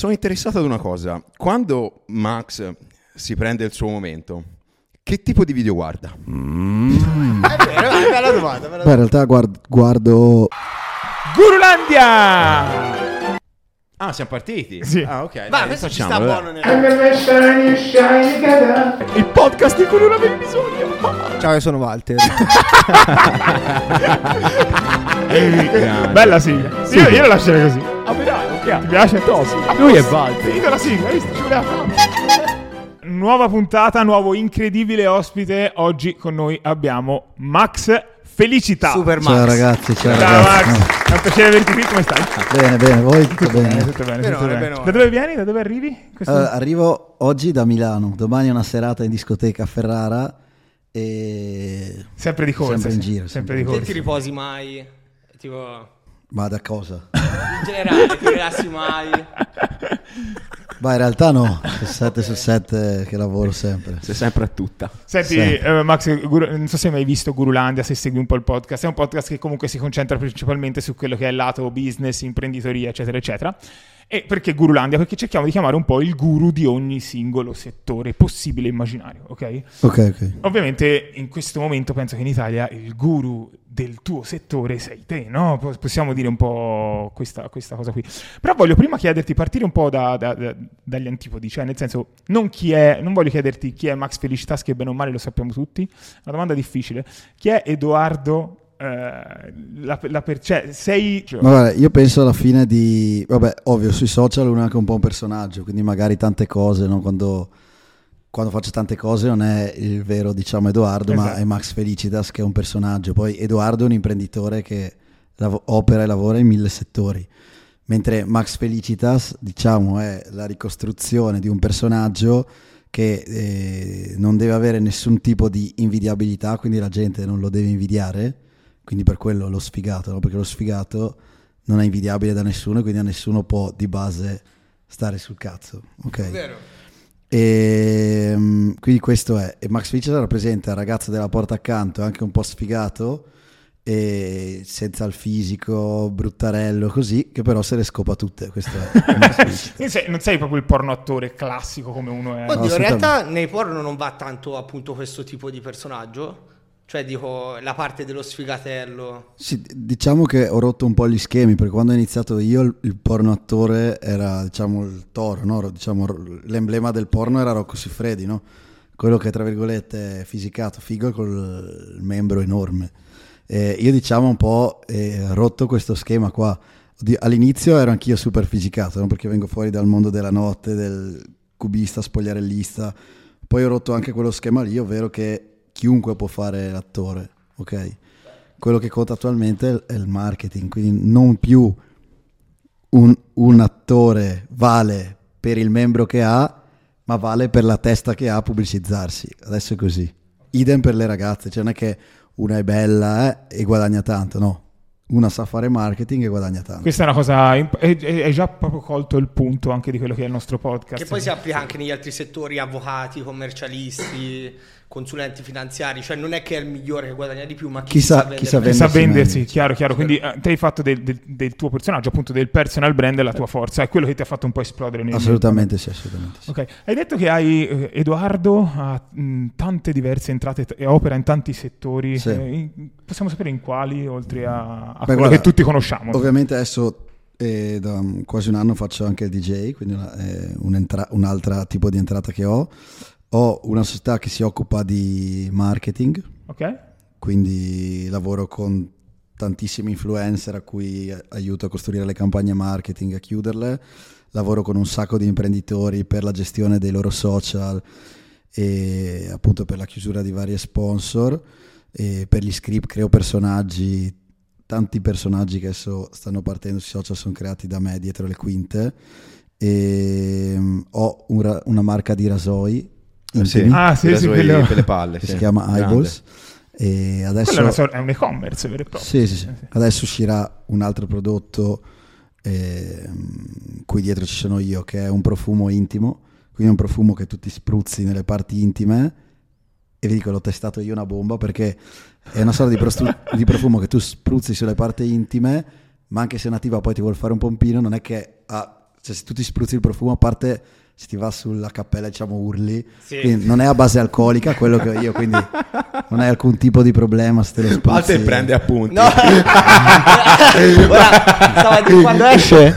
sono interessato ad una cosa. Quando Max si prende il suo momento, che tipo di video guarda? Mm. È vero, è bella domanda. bella Beh, in realtà guard- guardo Gurulandia! Ah, siamo partiti? Sì. Ah, ok. Ma dai, questo ci sta buono nel... Il podcast di cui non avevi bisogno. Ciao, io sono Walter. Bella sigla. Io, io la lascerei così. Ah, ok. Ti piace? Top. Lui è Walter. Finita la sigla, hai visto? Ci voleva tanto. Nuova puntata, nuovo incredibile ospite. Oggi con noi abbiamo Max Felicità. Super Ciao Max. ragazzi, ciao, Ciao ragazzi. Max, è un piacere averti qui, come stai? Bene, bene, voi tutto bene? tutto bene, tutto bene. Da dove vieni? Da dove arrivi? Questo- Allora, arrivo oggi da Milano, domani è una serata in discoteca a Ferrara e... sempre di corsa. sempre in giro, Sempre sempre di in Te corsa. ti riposi mai? Tipo, Ma da cosa? in generale, ti rilassi mai? Ma in realtà no, 7 su 7 che lavoro sempre. Sei sempre a tutta. Senti, Sì. eh, Max, Guru- non so se hai mai visto Gurulandia, se segui un po' il podcast. È un podcast che comunque si concentra principalmente su quello che è il lato business, imprenditoria, eccetera, eccetera. E perché Gurulandia? Perché cerchiamo di chiamare un po' il guru di ogni singolo settore possibile e immaginario, ok? Ok, ok. Ovviamente in questo momento penso che in Italia il guru del tuo settore sei te, no? Po- Possiamo dire un po' questa, questa cosa qui. Però voglio prima chiederti, partire un po' da- da- da- dagli antipodi, cioè nel senso, non, chi è, non voglio chiederti chi è Max Felicitas, che bene o male lo sappiamo tutti, una domanda difficile. Chi è Edoardo? Eh, la, la per- cioè, sei... Ma guarda, io penso alla fine di... Vabbè, ovvio, sui social uno è anche un po' un personaggio, quindi magari tante cose, no? Quando, quando faccio tante cose non è il vero, diciamo, Edoardo, ma Esatto. è Max Felicitas che è un personaggio. Poi Edoardo è un imprenditore che lav- opera e lavora in mille settori. Mentre Max Felicitas, diciamo, è la ricostruzione di un personaggio che eh, non deve avere nessun tipo di invidiabilità, quindi la gente non lo deve invidiare, quindi per quello lo sfigato, no? perché lo sfigato non è invidiabile da nessuno, quindi a nessuno può di base stare sul cazzo, ok? Vero. E mm, quindi questo è, e Max Felicitas rappresenta il ragazzo della porta accanto, anche un po' sfigato, e senza il fisico, bruttarello così, che però se le scopa tutte, questo è Max Felicitas. Non sei, non sei proprio il porno attore classico come uno è. Oddio, in assolutamente. realtà nei porno non va tanto appunto questo tipo di personaggio. Cioè, dico, la parte dello sfigatello. Sì, diciamo che ho rotto un po' gli schemi perché quando ho iniziato io il, porno attore era diciamo il toro, no? diciamo, l'emblema del porno era Rocco Siffredi, no? quello che tra virgolette è fisicato, figo col membro enorme. E io diciamo un po' eh, rotto questo schema qua. All'inizio ero anch'io super fisicato no? perché vengo fuori dal mondo della notte, del cubista, spogliarellista. Poi ho rotto anche quello schema lì, ovvero che chiunque può fare l'attore, ok? quello che conta attualmente è il marketing, quindi non più un, un attore vale per il membro che ha, ma vale per la testa che ha a pubblicizzarsi. Adesso è così. Idem per le ragazze, cioè non è che una è bella eh, e guadagna tanto, no. Una sa fare marketing e guadagna tanto. Questa è una cosa. imp- È, è- è già proprio colto il punto anche di quello che è il nostro podcast. Che poi si applica anche negli altri settori, avvocati, commercialisti, consulenti finanziari. Cioè, non è che è il migliore che guadagna di più, ma chi, Chi sa- sa chi sa meglio. Sa vendersi vendersi, chiaro, chiaro. Quindi eh, te hai fatto del, del- del tuo personaggio, appunto del personal brand, la tua forza. È quello che ti ha fatto un po' esplodere nel Assolutamente sì, assolutamente sì. Hai detto che hai eh, Edoardo ha mh, tante diverse entrate e opera in tanti settori. Sì. Eh, in- possiamo sapere in quali, oltre a, a Beh, quello guarda, che tutti conosciamo. Ovviamente adesso eh, da um, quasi un anno faccio anche il DJ, quindi una- è un'entra- un altro tipo di entrata che ho. Ho una società che si occupa di marketing, Ok? quindi lavoro con tantissimi influencer a cui aiuto a costruire le campagne marketing, a chiuderle. Lavoro con un sacco di imprenditori per la gestione dei loro social e appunto per la chiusura di vari sponsor. E per gli script creo personaggi, tanti personaggi che adesso stanno partendo sui social sono creati da me dietro le quinte. E mm, ho una marca di rasoi Eh, sì. Ah, sì, Per, sì, quello- per le palle. si chiama Grande. Eyeballs. E adesso Quello è, sor- è un e-commerce vero e proprio. sì, sì, sì. Eh, sì. Adesso uscirà un altro prodotto ehm, qui dietro ci sono io, che è un profumo intimo, quindi un profumo che tu ti spruzzi nelle parti intime e vi dico l'ho testato io una bomba perché è una sorta di, prostru- di profumo che tu spruzzi sulle parti intime, ma anche se una tipa poi ti vuole fare un pompino non è che ha cioè se tu ti spruzzi il profumo, a parte se ti va sulla cappella diciamo urli, Sì. non è a base alcolica quello che ho io, quindi non hai alcun tipo di problema se te lo spruzzi. Walter prende appunti. No. Ora, stavo a dire quando esce.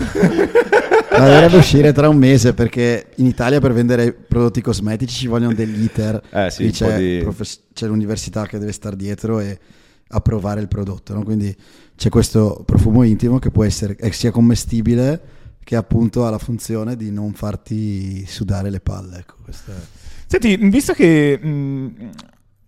Ma dovrebbe uscire tra un mese perché in Italia per vendere prodotti cosmetici ci vogliono degli iter. Eh sì, c'è, di- profes- c'è l'università che deve stare dietro e approvare il prodotto. no? Quindi c'è questo profumo intimo che può essere sia commestibile che appunto ha la funzione di non farti sudare le palle. Ecco, è- Senti, visto che mh,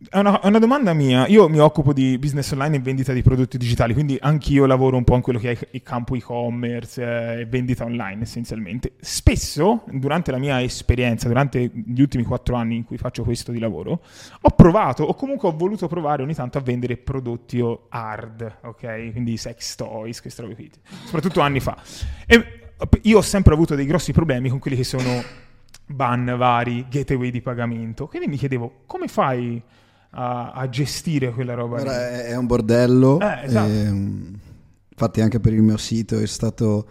è, una, è una domanda mia, io mi occupo di business online e vendita di prodotti digitali, quindi anch'io lavoro un po' in quello che è il campo e-commerce eh, e vendita online essenzialmente. Spesso, durante la mia esperienza, durante gli ultimi quattro anni in cui faccio questo di lavoro, ho provato o comunque ho voluto provare ogni tanto a vendere prodotti hard, ok? Quindi sex toys, queste robe qui, soprattutto anni fa. E io ho sempre avuto dei grossi problemi con quelli che sono ban vari, gateway di pagamento. Quindi mi chiedevo, come fai a, a gestire quella roba? lì? Guarda, è, un bordello. Eh, esatto. ehm, infatti anche per il mio sito è stato...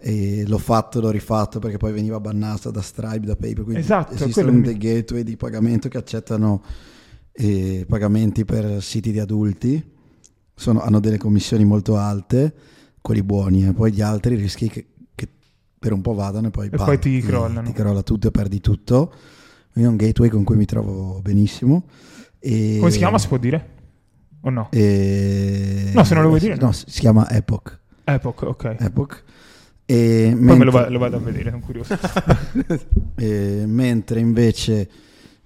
e l'ho fatto, l'ho rifatto perché poi veniva bannato da Stripe, da PayPal. Quindi Esatto, esistono mi- dei gateway di pagamento che accettano eh, pagamenti per siti di adulti. Sono- hanno delle commissioni molto alte, quelli buoni, e poi gli altri rischi che per un po' vadano e poi, E bam, poi ti crollano. Ti crolla tutto e perdi tutto. Quindi è un gateway con cui mi trovo benissimo. E- Come si chiama? Si può dire? O no? e- No, se non lo vuoi dire, No, no. si chiama Epoch. Epoch, ok. Epoch. E Poi me lo, mentre, va- lo vado a vedere, sono curioso. e mentre invece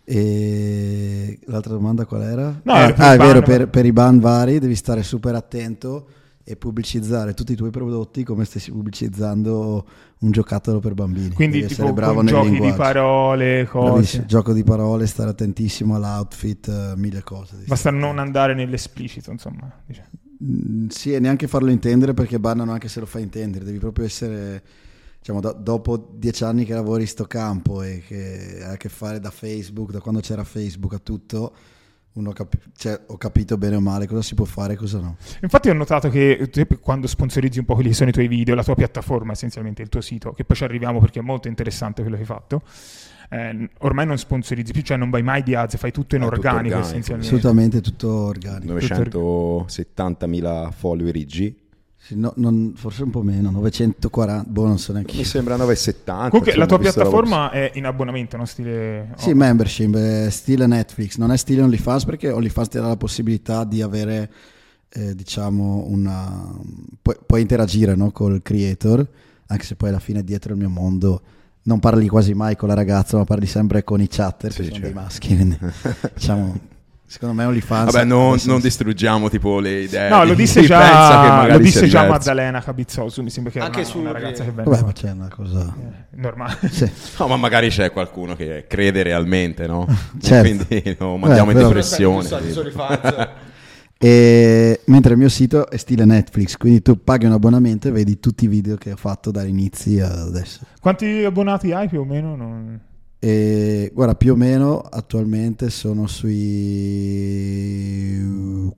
e l'altra domanda qual era? No, ah, per ah, è vero, per, per i ban vari devi stare super attento e pubblicizzare tutti i tuoi prodotti come stessi pubblicizzando un giocattolo per bambini. Quindi devi tipo essere bravo giochi linguaggio. di parole, Bravissimo, cose. gioco di parole, stare attentissimo all'outfit, eh, mille cose. Basta non andare nell'esplicito, insomma. diciamo. Mm, Sì, e neanche farlo intendere perché bannano anche se lo fai intendere. Devi proprio essere, diciamo, do- dopo dieci anni che lavori in sto campo e che hai a che fare da Facebook, da quando c'era Facebook a tutto, capi- cioè, ho capito bene o male cosa si può fare e cosa no. Infatti ho notato che quando sponsorizzi un po' quelli che sono i tuoi video, la tua piattaforma essenzialmente, il tuo sito, che poi ci arriviamo perché è molto interessante quello che hai fatto, eh, ormai non sponsorizzi più, cioè non vai mai di ads, fai tutto in tutto organico organico, essenzialmente. Assolutamente tutto organico. 970.000 follower IG. Sì, no- non- forse un po' meno, 940, boh, non so neanche Mi sembra 970. Comunque la tua visto roba piattaforma è in abbonamento, no? Stile... Sì, oh. membership, è stile Netflix, non è stile OnlyFans perché OnlyFans ti dà la possibilità di avere, eh, diciamo, una... Puoi, puoi interagire no, col creator, anche se poi alla fine dietro il mio mondo non parli quasi mai con la ragazza, ma parli sempre con i chatter, Sì, che sono certo. dei maschi, quindi, diciamo, secondo me OnlyFans... Vabbè, non, non distruggiamo tipo le idee. No, lo di disse già, lo disse già. Maddalena Cabizzosu, mi sembra che era Anche una, su- una ragazza che vende. Vabbè, ma c'è una cosa... Eh, normale. Sì. No, ma magari c'è qualcuno che crede realmente, no? Certo. Quindi lo mandiamo in però- depressione. E mentre il mio sito è stile Netflix, quindi tu paghi un abbonamento e vedi tutti i video che ho fatto dall'inizio ad adesso. Quanti abbonati hai più o meno? Non- E guarda, più o meno attualmente sono sui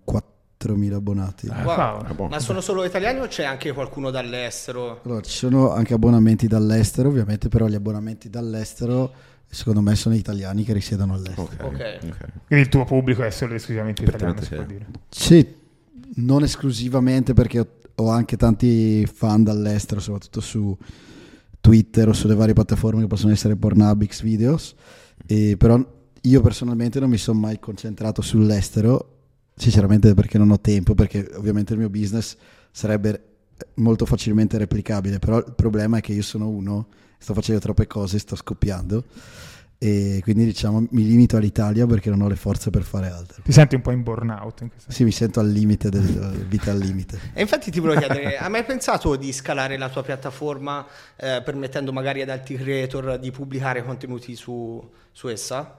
4.000 abbonati. Eh, Wow. Ah. Ma sono solo italiani o c'è anche qualcuno dall'estero? Allora, ci sono anche abbonamenti dall'estero, ovviamente, però gli abbonamenti dall'estero secondo me sono italiani che risiedono all'estero. Ok, Ok. ok. Quindi il tuo pubblico è solo esclusivamente italiano, si può dire. Sì, non esclusivamente perché ho, ho anche tanti fan dall'estero, soprattutto su Twitter o sulle varie piattaforme che possono essere Pornhub, Xvideos, e però io personalmente non mi sono mai concentrato sull'estero, sinceramente perché non ho tempo, perché ovviamente il mio business sarebbe molto facilmente replicabile, però il problema è che io sono uno, sto facendo troppe cose, sto scoppiando e quindi diciamo mi limito all'Italia perché non ho le forze per fare altro. Ti senti un po' in burnout in questo Sì, mi sento al limite del vita al limite. E infatti ti volevo chiedere, hai mai pensato di scalare la tua piattaforma eh, permettendo magari ad altri creator di pubblicare contenuti su, su essa?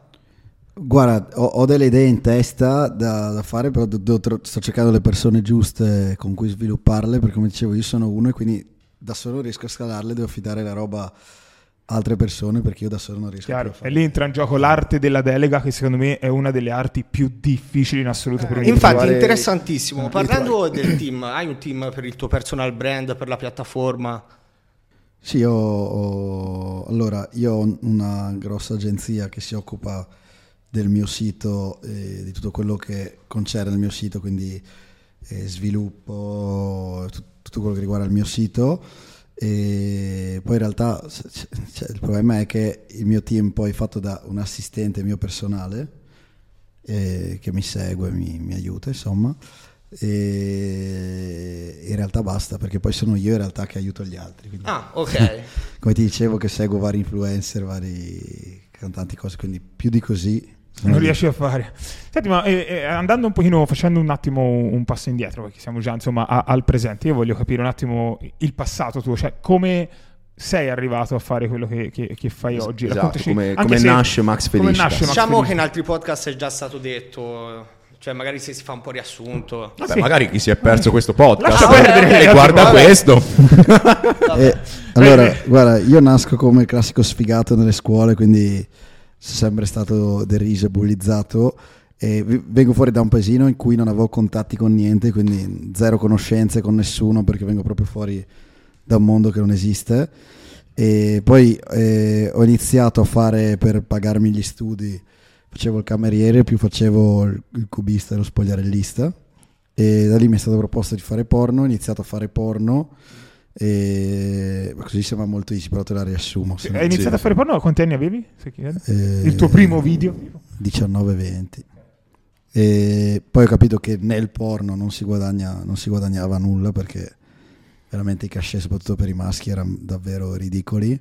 Guarda, ho, ho delle idee in testa da, da fare, però do- tro- sto cercando le persone giuste con cui svilupparle, perché come dicevo io sono uno e quindi da solo riesco a scalarle, devo affidare la roba a altre persone perché io da solo non riesco Chiaro. più a E farlo. lì entra in gioco l'arte della delega, che secondo me è una delle arti più difficili in assoluto per un Infatti, trovare- interessantissimo. di Parlando del team, hai un team per il tuo personal brand, per la piattaforma? Sì, ho, ho- allora, io ho una grossa agenzia che si occupa del mio sito e di tutto quello che concerne il mio sito, quindi eh, sviluppo, tut- tutto quello che riguarda il mio sito. E poi in realtà cioè, il problema è che il mio team poi è fatto da un assistente mio personale eh, che mi segue, mi, mi aiuta, insomma. E in realtà basta perché poi sono io in realtà che aiuto gli altri. quindi- Ah, ok. come ti dicevo che seguo vari influencer, vari cantanti, cose, quindi più di così non riesci a fare. Senti, ma eh, eh, andando un pochino, facendo un attimo un passo indietro, perché siamo già insomma a- al presente, io voglio capire un attimo il passato tuo, cioè come sei arrivato a fare quello che, che- che fai oggi? Esatto, come- come se- nasce Max come Felicita. nasce Max Diciamo Felicita. che in altri podcast è già stato detto, cioè magari se si fa un po' riassunto. Vabbè, Sì. magari chi si è perso questo podcast Lascia perdere, e ragazzi, guarda vabbè. questo. Eh, allora, guarda, io nasco come classico sfigato nelle scuole, quindi sempre stato deriso e bullizzato. E vengo fuori da un paesino in cui non avevo contatti con niente, quindi zero conoscenze con nessuno, perché vengo proprio fuori da un mondo che non esiste. E poi eh, ho iniziato a fare per pagarmi gli studi, facevo il cameriere, più facevo il cubista e lo spogliarellista. E da lì mi è stato proposto di fare porno, ho iniziato a fare porno. E ma così sembra molto easy, però te la riassumo. Hai iniziato Sì. a fare porno? Quanti anni avevi? se chiede? Eh, Il tuo primo video? 19-20. E poi ho capito che nel porno non si, guadagna, non si guadagnava nulla perché veramente i cachet, soprattutto per i maschi, erano davvero ridicoli.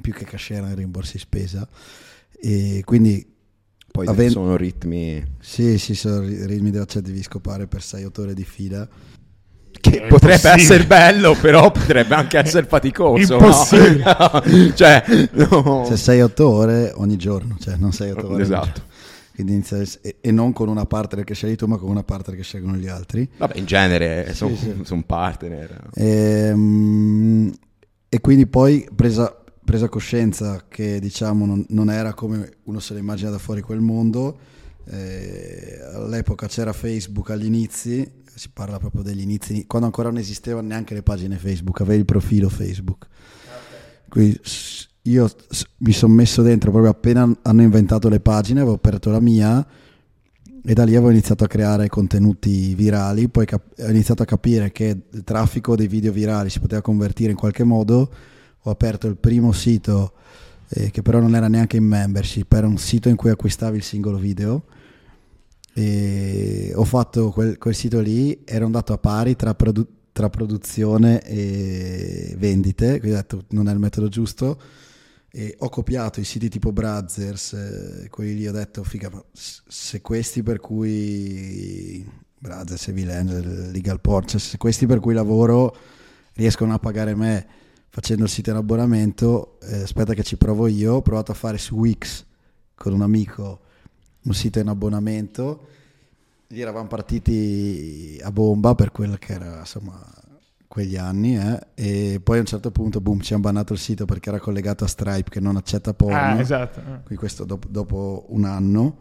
Più che cachet erano i rimborsi spesa. E quindi Poi Aven- sono ritmi sì, sì, sono ri- ritmi della chat devi scopare per 6-8 ore di fila. Che È potrebbe essere bello, però potrebbe anche essere faticoso. Impossibile. no? cioè, no. Cioè 6-8 ore ogni giorno, cioè non 6-8 ore. ogni Esatto. e, e non con una partner che scegli tu, ma con una partner che scelgono gli altri. Vabbè, in genere sono sì. partner. Ehm, E, quindi poi presa, presa coscienza che diciamo non, non era come uno se lo immagina da fuori quel mondo. eh, all'epoca c'era Facebook agli inizi, si parla proprio degli inizi, quando ancora non esistevano neanche le pagine Facebook, avevi il profilo Facebook. Quindi io mi sono messo dentro proprio appena hanno inventato le pagine, avevo aperto la mia e da lì avevo iniziato a creare contenuti virali, poi cap- ho iniziato a capire che il traffico dei video virali si poteva convertire in qualche modo, ho aperto il primo sito eh, che però non era neanche in membership, era un sito in cui acquistavi il singolo video e ho fatto quel, quel sito lì, ero andato a pari tra, produ- tra produzione e vendite, quindi ho detto non è il metodo giusto e ho copiato i siti tipo Brazzers, eh, quelli lì ho detto figa, ma se questi per cui Brazzers e Villain, Legal Porn, se questi per cui lavoro riescono a pagare me facendo il sito in abbonamento, eh, aspetta che ci provo io, ho provato a fare su Wix con un amico un sito in abbonamento, lì eravamo partiti a bomba per quello che era insomma quegli anni eh, e poi a un certo punto boom ci hanno bannato il sito perché era collegato a Stripe che non accetta porno Ah, esatto. quindi questo dopo, dopo un anno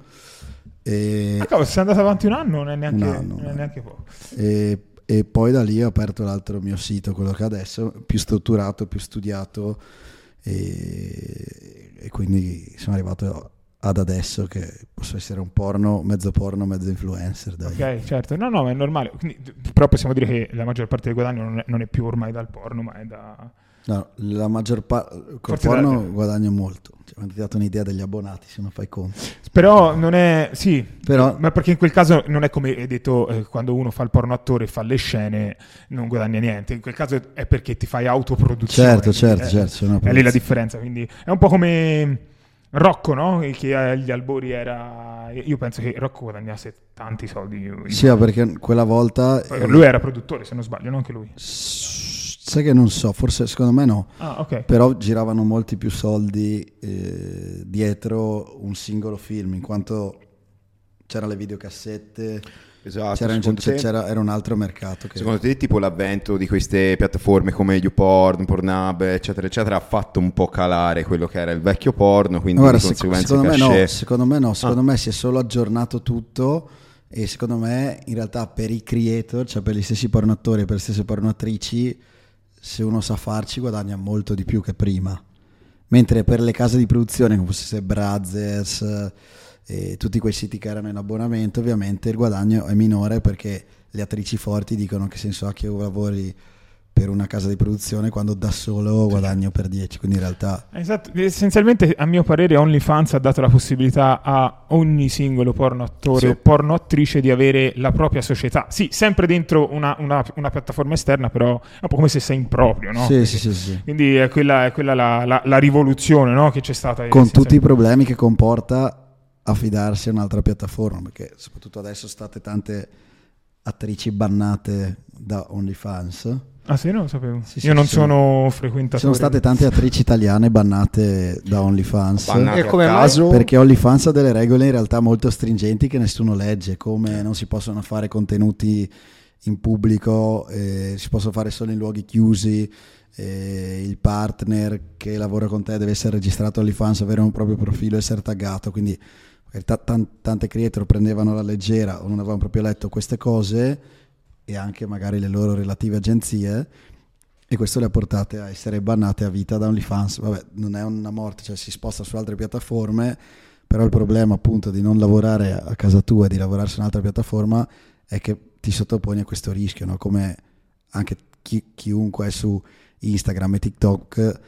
e, Ah, cavolo, se sei andato avanti un anno non è neanche, anno, non è eh. neanche poco. e- e poi da lì ho aperto l'altro mio sito quello che adesso più strutturato più studiato e, e quindi sono arrivato ad adesso che posso essere un porno mezzo porno mezzo influencer dai. Ok, certo. No, no, ma è normale. Quindi, però possiamo dire che la maggior parte del guadagno non è, non è più ormai dal porno, ma è da... No, la maggior parte col Forse porno da- guadagno molto. Cioè, mi dato un'idea degli abbonati, se non fai conto. Però non è... Sì, Però- ma perché in quel caso non è come hai detto, eh, quando uno fa il porno attore e fa le scene, non guadagna niente. In quel caso è perché ti fai autoproduzione. Certo, certo, Eh, certo, È lì la differenza. Quindi è un po' come Rocco, no? Che agli albori era... Io penso che Rocco guadagnasse tanti soldi. Sì, ma perché quella volta Lui era produttore, se non sbaglio, no? Anche lui. s- sai che non so, forse secondo me no. Ah, ok. Però giravano molti più soldi eh, dietro un singolo film, in quanto c'erano le videocassette, Esatto. c'era, c'era- te- c'era- era un altro mercato. Che... Secondo te, tipo l'avvento di queste piattaforme come YouPorn, Pornhub, eccetera, eccetera, ha fatto un po' calare quello che era il vecchio porno, quindi Guarda, sec- secondo, me no, secondo me no, Ah. secondo me si è solo aggiornato tutto e secondo me in realtà per i creator, cioè per gli stessi pornatori e per le stesse pornoattrici, se uno sa farci guadagna molto di più che prima. Mentre per le case di produzione, come fosse Brazzers eh, e tutti quei siti che erano in abbonamento, ovviamente il guadagno è minore perché le attrici forti dicono che senso ha che lavori per una casa di produzione quando da solo guadagno per 10, quindi in realtà... Esatto, essenzialmente a mio parere OnlyFans ha dato la possibilità a ogni singolo porno attore Sì. o porno attrice di avere la propria società. Sì, sempre dentro una, una- una piattaforma esterna, però è un po' come se sei in proprio, no? sì, Perché- sì, sì, sì. Quindi è quella, è quella la, la- la rivoluzione no? che c'è stata. Con tutti i problemi che comporta affidarsi a un'altra piattaforma, perché soprattutto adesso state tante attrici bannate da OnlyFans. Ah sì, non lo sapevo. Sì, sì, Io non ci sono- frequentatore. Ci sono state tante attrici italiane bannate da OnlyFans. Bannate a come caso. Perché OnlyFans ha delle regole in realtà molto stringenti che nessuno legge, come non si possono fare contenuti in pubblico, eh, si possono fare solo in luoghi chiusi, eh, il partner che lavora con te deve essere registrato OnlyFans, avere un proprio profilo e essere taggato, quindi ta- tan- tante creator prendevano alla leggera o non avevano proprio letto queste cose e anche magari le loro relative agenzie e questo le ha portate a essere bannate a vita da OnlyFans. Vabbè, non è una morte, cioè si sposta su altre piattaforme, però il problema appunto di non lavorare a casa tua e di lavorare su un'altra piattaforma è che ti sottoponi a questo rischio, no? come anche chi- chiunque è su Instagram e TikTok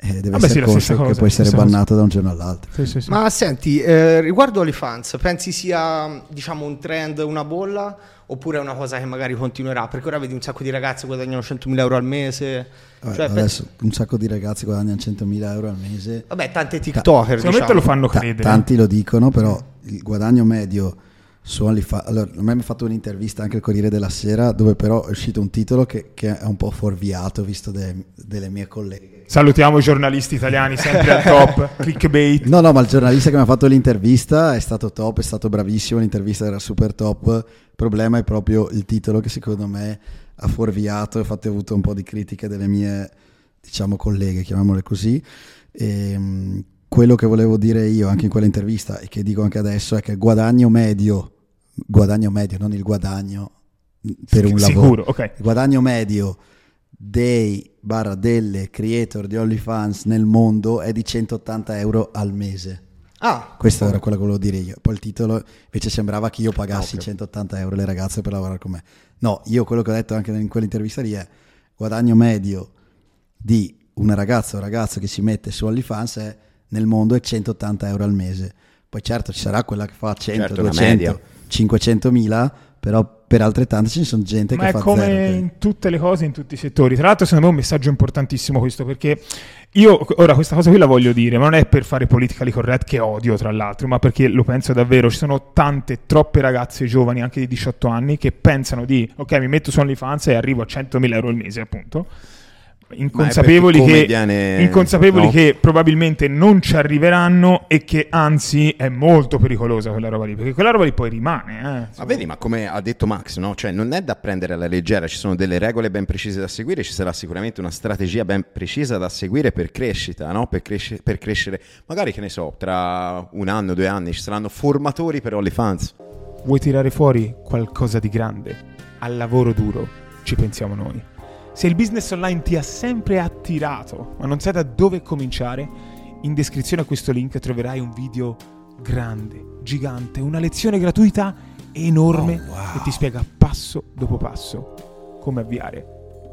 eh, deve sì, essere stessa conscio che cosa, può essere bannato da un giorno all'altro. Sì, sì, sì. Ma senti, eh, riguardo OnlyFans, pensi sia diciamo un trend, una bolla oppure è una cosa che magari continuerà? Perché ora vedi un sacco di ragazze che guadagnano 100.000 euro al mese. Vabbè, Cioè, adesso un sacco di ragazzi guadagnano 100.000 euro al mese. vabbè, tante TikToker, Secondo me te diciamo. lo fanno Ta- credere. tanti lo dicono, però il guadagno medio su OnlyFans. Allora, a me mi ha fatto un'intervista anche al Corriere della Sera, dove però è uscito un titolo che, che è un po' fuorviato, visto de- delle mie colleghe. Salutiamo i giornalisti italiani sempre al top. Clickbait. No, no, ma il giornalista che mi ha fatto l'intervista è stato top, è stato bravissimo, l'intervista era super top. Il problema è proprio il titolo che secondo me ha fuorviato, infatti ho avuto un po' di critiche delle mie, diciamo, colleghe, chiamiamole così. E, quello che volevo dire io anche in quell'intervista e che dico anche adesso è che guadagno medio, guadagno medio, non il guadagno per un lavoro, Sicuro, ok. il guadagno medio dei barra delle creator di OnlyFans nel mondo è di 180 euro al mese. Ah, Questo era quello che volevo dire io. Poi il titolo invece sembrava che io pagassi Ah, ok. 180 euro le ragazze per lavorare con me. No, io quello che ho detto anche in quell'intervista lì è guadagno medio di una ragazza o ragazzo che si mette su OnlyFans è nel mondo è 180 euro al mese. Poi certo ci sarà quella che fa 100, Certo, una 200, media. 500 mila, però per altrettante ce ne sono gente Ma che è fa come zero. ok? in tutte le cose, in tutti i settori. Tra l'altro, secondo me è un messaggio importantissimo questo, perché io ora questa cosa qui la voglio dire, ma non è per fare politically correct che odio, tra l'altro, ma perché lo penso davvero. Ci sono tante, troppe ragazze giovani, anche di 18 anni, che pensano di, ok, mi metto su OnlyFans e arrivo a 100.000 euro al mese, appunto. Inconsapevoli, che, viene- inconsapevoli no? che probabilmente non ci arriveranno e che anzi è molto pericolosa quella roba lì, perché quella roba lì poi rimane. Eh. Ma vedi, ma come ha detto Max, no? Cioè, non è da prendere alla leggera, ci sono delle regole ben precise da seguire, ci sarà sicuramente una strategia ben precisa da seguire per crescita, no? Per, cresce- per crescere, magari che ne so, tra un anno, due anni ci saranno formatori per OnlyFans. Vuoi tirare fuori qualcosa di grande? Al lavoro duro ci pensiamo noi. Se il business online ti ha sempre attirato, ma non sai da dove cominciare, in descrizione a questo link troverai un video grande, gigante, una lezione gratuita enorme che ti spiega passo dopo passo come avviare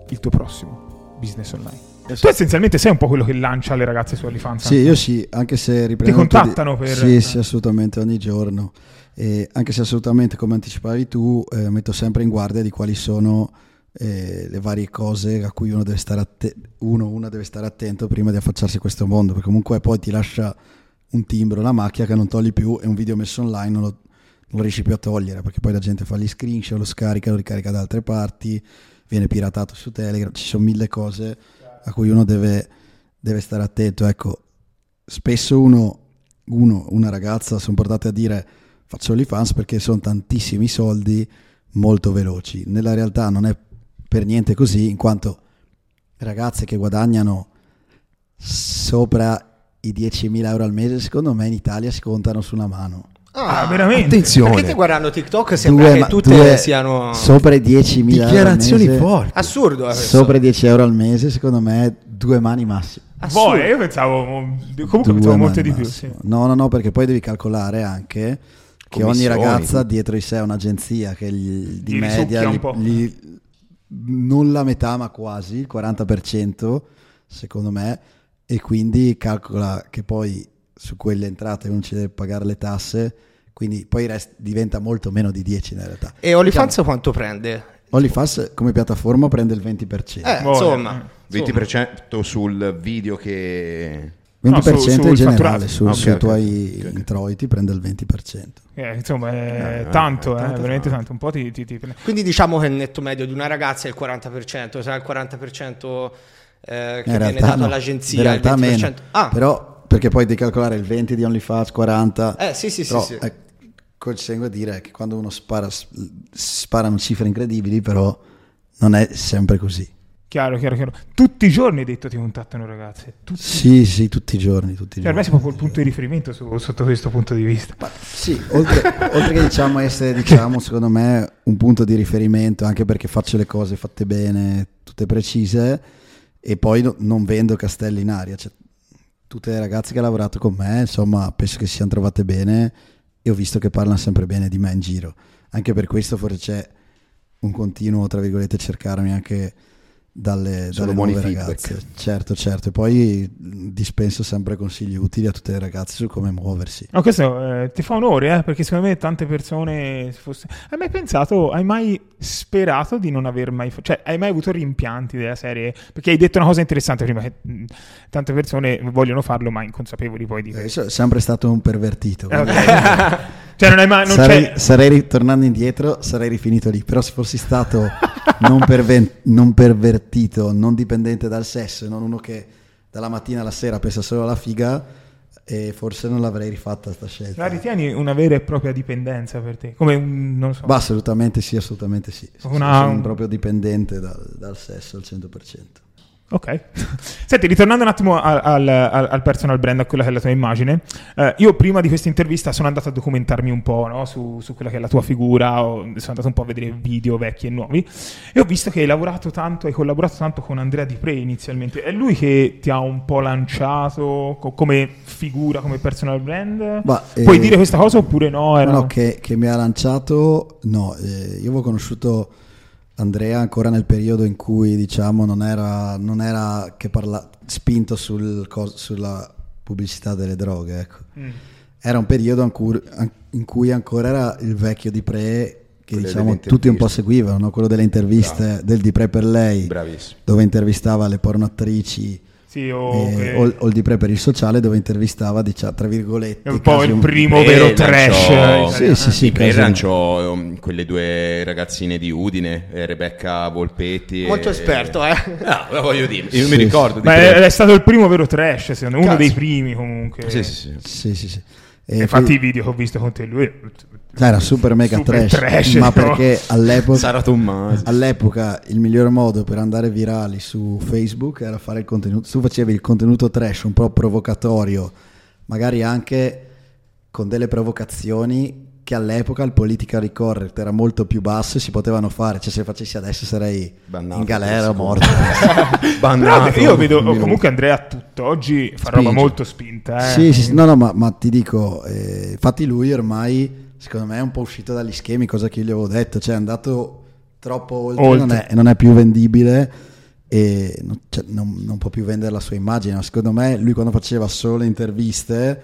il tuo prossimo business online. Tu essenzialmente sei un po' quello che lancia le ragazze su OnlyFans. Sì, io sì, anche se riprendo... Ti contattano per- Sì, sì, assolutamente, ogni giorno. E anche se assolutamente, come anticipavi tu, eh, metto sempre in guardia di quali sono eh, le varie cose a cui uno deve stare attento, uno, una deve stare attento prima di affacciarsi a questo mondo, perché comunque poi ti lascia un timbro, una macchia che non togli più e un video messo online non lo, non lo riesci più a togliere, perché poi la gente fa gli screenshot, lo scarica, lo ricarica da altre parti, viene piratato su Telegram, ci sono mille cose a cui uno deve, deve stare attento. Ecco, spesso uno, uno, una ragazza sono portate a dire faccio OnlyFans perché sono tantissimi soldi molto veloci. Nella realtà non è per niente così, in quanto ragazze che guadagnano sopra i 10.000 euro al mese, secondo me in Italia si contano su una mano. Ah, Ah, veramente? Attenzione. Perché te guardando TikTok sembra Due, che tutte due- siano sopra i 10.000 euro al Dichiarazioni forti. assurdo. eh, questo. Sopra i 10 euro al mese, secondo me, due mani massimo. Assurdo. Voi, io pensavo, comunque Due pensavo molte di più. Sì. No, no, no, perché poi devi calcolare anche che ogni ragazza dietro di sé ha un'agenzia che gli, di Gli media gli- po'. gli- non la metà ma quasi, il 40% secondo me, e quindi calcola che poi su quelle entrate uno ci deve pagare le tasse, quindi poi rest- diventa molto meno di 10 in realtà. E OnlyFans quanto prende? OnlyFans come piattaforma prende il 20%. Eh, insomma. eh. 20% sul video che... 20% No, su- sul in generale, su- Ok, sui ok, tuoi ok, ok. introiti prende il 20%. Eh, insomma, è Eh, tanto, eh, eh, tanto, veramente tanto. tanto. Un po' ti, ti, ti- Quindi diciamo che il netto medio di una ragazza è il 40%, sarà il 40% eh, che in viene dato no, all'agenzia, in realtà il 20%. meno. Ah, Però perché poi devi calcolare il 20 di OnlyFans, 40. Eh, sì, sì, sì, Però, sì. eh, quel sengo a dire che quando uno spara sparano cifre incredibili, però non è sempre così. Chiaro, chiaro, chiaro. Tutti i giorni hai detto ti contattano ragazze. Tutti. Sì, sì, tutti i giorni, tutti i Cioè, ormai sei proprio il punto di riferimento su- sotto questo punto di vista. Ma sì, oltre, oltre che diciamo essere, diciamo, secondo me, un punto di riferimento, anche perché faccio le cose fatte bene, tutte precise, e poi no- non vendo castelli in aria. Cioè, tutte le ragazze che hanno lavorato con me, insomma, penso che si siano trovate bene e ho visto che parlano sempre bene di me in giro. Anche per questo forse c'è un continuo, tra virgolette, cercarmi anche dalle, Sono dalle buoni nuove feedback. ragazze. Certo, certo. E poi dispenso sempre consigli utili a tutte le ragazze su come muoversi. No, questo eh, ti fa onore, eh, perché secondo me tante persone... se Fosse... Hai mai pensato, hai mai sperato di non aver mai... Cioè, hai mai avuto rimpianti della serie? Perché hai detto una cosa interessante prima, che tante persone vogliono farlo, ma inconsapevoli poi di Eh, sono sempre stato un pervertito. Eh, ok. cioè, non hai mai... Non sarei, c'è... sarei ritornando indietro, sarei rifinito lì. Però se fossi stato non, perven- non pervertito, non dipendente dal sesso, non uno che dalla mattina alla sera pensa solo alla figa, eh, forse non l'avrei rifatta sta scelta. La ritieni una vera e propria dipendenza per te? Come un... non so. Ma assolutamente sì, assolutamente sì, Una- Sono proprio dipendente dal, dal sesso al 100%. Ok. Senti, ritornando un attimo al, al- al- al personal brand, a quella che è la tua immagine, eh, io prima di questa intervista sono andato a documentarmi un po' no, su, su quella che è la tua figura, ho- sono andato un po' a vedere video vecchi e nuovi e ho visto che hai lavorato tanto, hai collaborato tanto con Andrea Di Pre inizialmente. È lui che ti ha un po' lanciato co- come figura, come personal brand? Ma, Puoi eh, dire questa cosa oppure no? Era- No, no, che, che mi ha lanciato, no, eh, io avevo conosciuto Andrea ancora nel periodo in cui diciamo non era, non era che parla, spinto sul sulla pubblicità delle droghe, ecco. Mm. Era un periodo in cui, in cui ancora era il vecchio di Pre che Quelle diciamo tutti un po' seguivano, no? quello delle interviste del di Pre per lei, Bravissimo. dove intervistava le pornoattrici. Sì, o, eh, o, il- o il di Pre per il sociale dove intervistava diciamo, tra virgolette un po' il primo Eh, vero lanciò- trash. Sì, italiano. sì, sì, sì. Di lanciò um, quelle due ragazzine di Udine, eh, Rebecca Volpetti. e- Molto esperto, eh. No, lo voglio dire, io Sì, mi ricordo di Ma Pre. è, è stato il primo vero trash, secondo me, uno dei primi comunque. Sì, sì, sì. Sì, sì, sì. E Infatti poi- i video che ho visto con te lui era super mega Super trash, trash, ma no? perché all'epoca, all'epoca il miglior modo per andare virali su Facebook era fare il contenuto, tu facevi il contenuto trash un po' provocatorio, magari anche con delle provocazioni che all'epoca il politically correct era molto più basso e si potevano fare, cioè se facessi adesso sarei Bannato, in galera o morto. Bannato. io vedo comunque Andrea tutt'oggi fa Spinge. roba molto spinta. Eh. Sì, sì, sì, no, no, ma, ma ti dico, eh, infatti lui ormai, secondo me, è un po' uscito dagli schemi, cosa che io gli avevo detto, cioè è andato troppo oltre, Oltre. Non, è, non è più vendibile e non, cioè, non- non può più vendere la sua immagine, ma secondo me lui quando faceva solo interviste,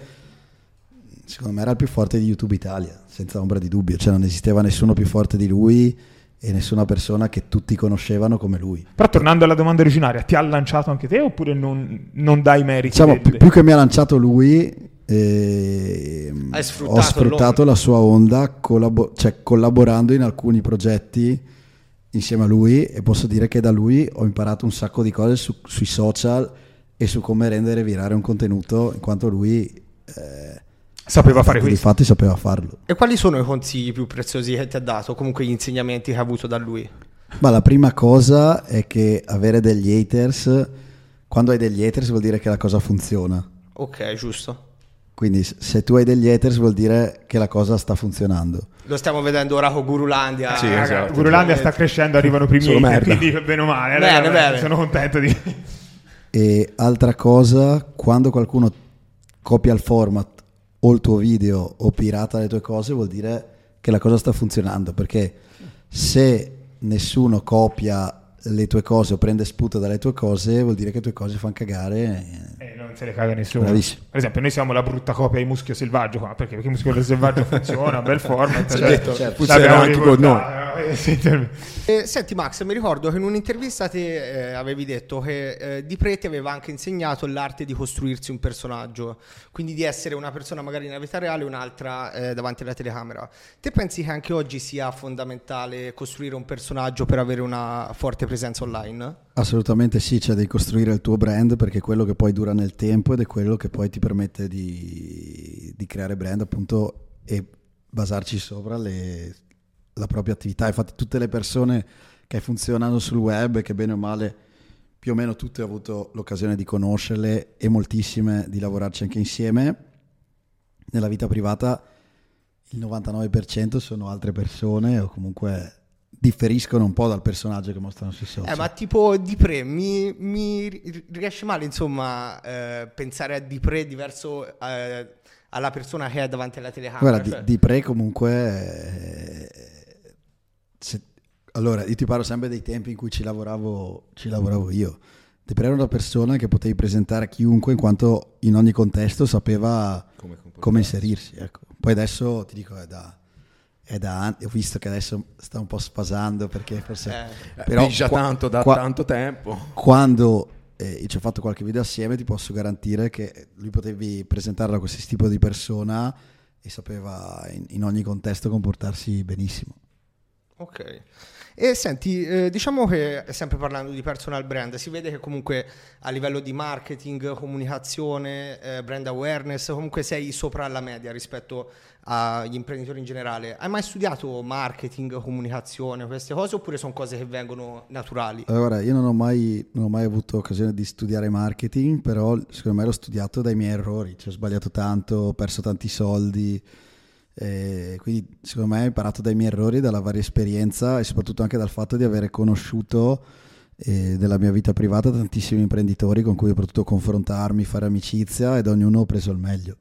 secondo me era il più forte di YouTube Italia, senza ombra di dubbio, cioè non esisteva nessuno più forte di lui e nessuna persona che tutti conoscevano come lui. Però tornando alla domanda originaria, ti ha lanciato anche te oppure non, non dai meriti? Diciamo, più, più che mi ha lanciato lui, sfruttato ho sfruttato la sua onda collabo- cioè, collaborando in alcuni progetti insieme a lui e posso dire che da lui ho imparato un sacco di cose su- sui social e su come rendere virare un contenuto in quanto lui eh, Sapeva fare di questo. fatti sapeva farlo. E quali sono i consigli più preziosi che ti ha dato? Comunque gli insegnamenti che hai avuto da lui? Ma la prima cosa è che avere degli haters, quando hai degli haters vuol dire che la cosa funziona. Ok, giusto. Quindi se tu hai degli haters vuol dire che la cosa sta funzionando. Lo stiamo vedendo ora con Gurulandia. Sì, esatto. Gurulandia sta crescendo, arrivano i primi Solo hater, merda. quindi bene o male. Bene, allora, bene. Sono contento di... E altra cosa, quando qualcuno copia il format o il tuo video o pirata le tue cose, vuol dire che la cosa sta funzionando. Perché se nessuno copia le tue cose o prende spunto dalle tue cose, vuol dire che le tue cose fanno cagare. Non se le caga nessuno. Bravissimo. Per esempio, noi siamo la brutta copia di Muschio Selvaggio qua. Perché? Perché Muschio Selvaggio funziona, bel format. Certo, funziona l'abbiamo anche con noi. eh, Eh, senti Max, mi ricordo che in un'intervista te eh, avevi detto che eh, Di Preti aveva anche insegnato l'arte di costruirsi un personaggio, quindi di essere una persona magari nella vita reale e un'altra eh, davanti alla telecamera. Te pensi che anche oggi sia fondamentale costruire un personaggio per avere una forte presenza online? Assolutamente sì, cioè devi costruire il tuo brand perché è quello che poi dura nel tempo ed è quello che poi ti permette di, di creare brand appunto e basarci sopra le- la propria attività. Infatti tutte le persone che funzionano sul web che bene o male più o meno tutte ho avuto l'occasione di conoscerle e moltissime di lavorarci anche insieme, nella vita privata il 99% sono altre persone o comunque differiscono un po' dal personaggio che mostrano sui social. Eh, ma tipo Di Pre, mi, mi ri- riesce male insomma eh, pensare a Di Pre diverso eh, alla persona che è davanti alla telecamera? Guarda, cioè- di, di pre comunque... eh, se- allora, io ti parlo sempre dei tempi in cui ci lavoravo, ci lavoravo io. Di pre era una persona che potevi presentare a chiunque in quanto in ogni contesto sapeva Come come inserirsi. Ecco. Poi adesso ti dico, è da, è da anni, ho visto che adesso sta un po' spasando perché forse... Eh. Eh, Però dice qua- tanto da qua- tanto tempo. quando eh, ci ho fatto qualche video assieme, ti posso garantire che lui potevi presentarlo a qualsiasi tipo di persona e sapeva in, in ogni contesto comportarsi benissimo. Ok. E senti, eh, diciamo che sempre parlando di personal brand, si vede che comunque a livello di marketing, comunicazione, eh, brand awareness, comunque sei sopra la media rispetto agli imprenditori in generale. Hai mai studiato marketing, comunicazione, queste cose oppure sono cose che vengono naturali? Allora, io non ho, mai, non ho mai avuto occasione di studiare marketing, però secondo me l'ho studiato dai miei errori, cioè ho sbagliato tanto, ho perso tanti soldi, eh, quindi secondo me ho imparato dai miei errori, dalla varia esperienza e soprattutto anche dal fatto di avere conosciuto eh, della mia vita privata tantissimi imprenditori con cui ho potuto confrontarmi, fare amicizia ed ognuno ho preso il meglio.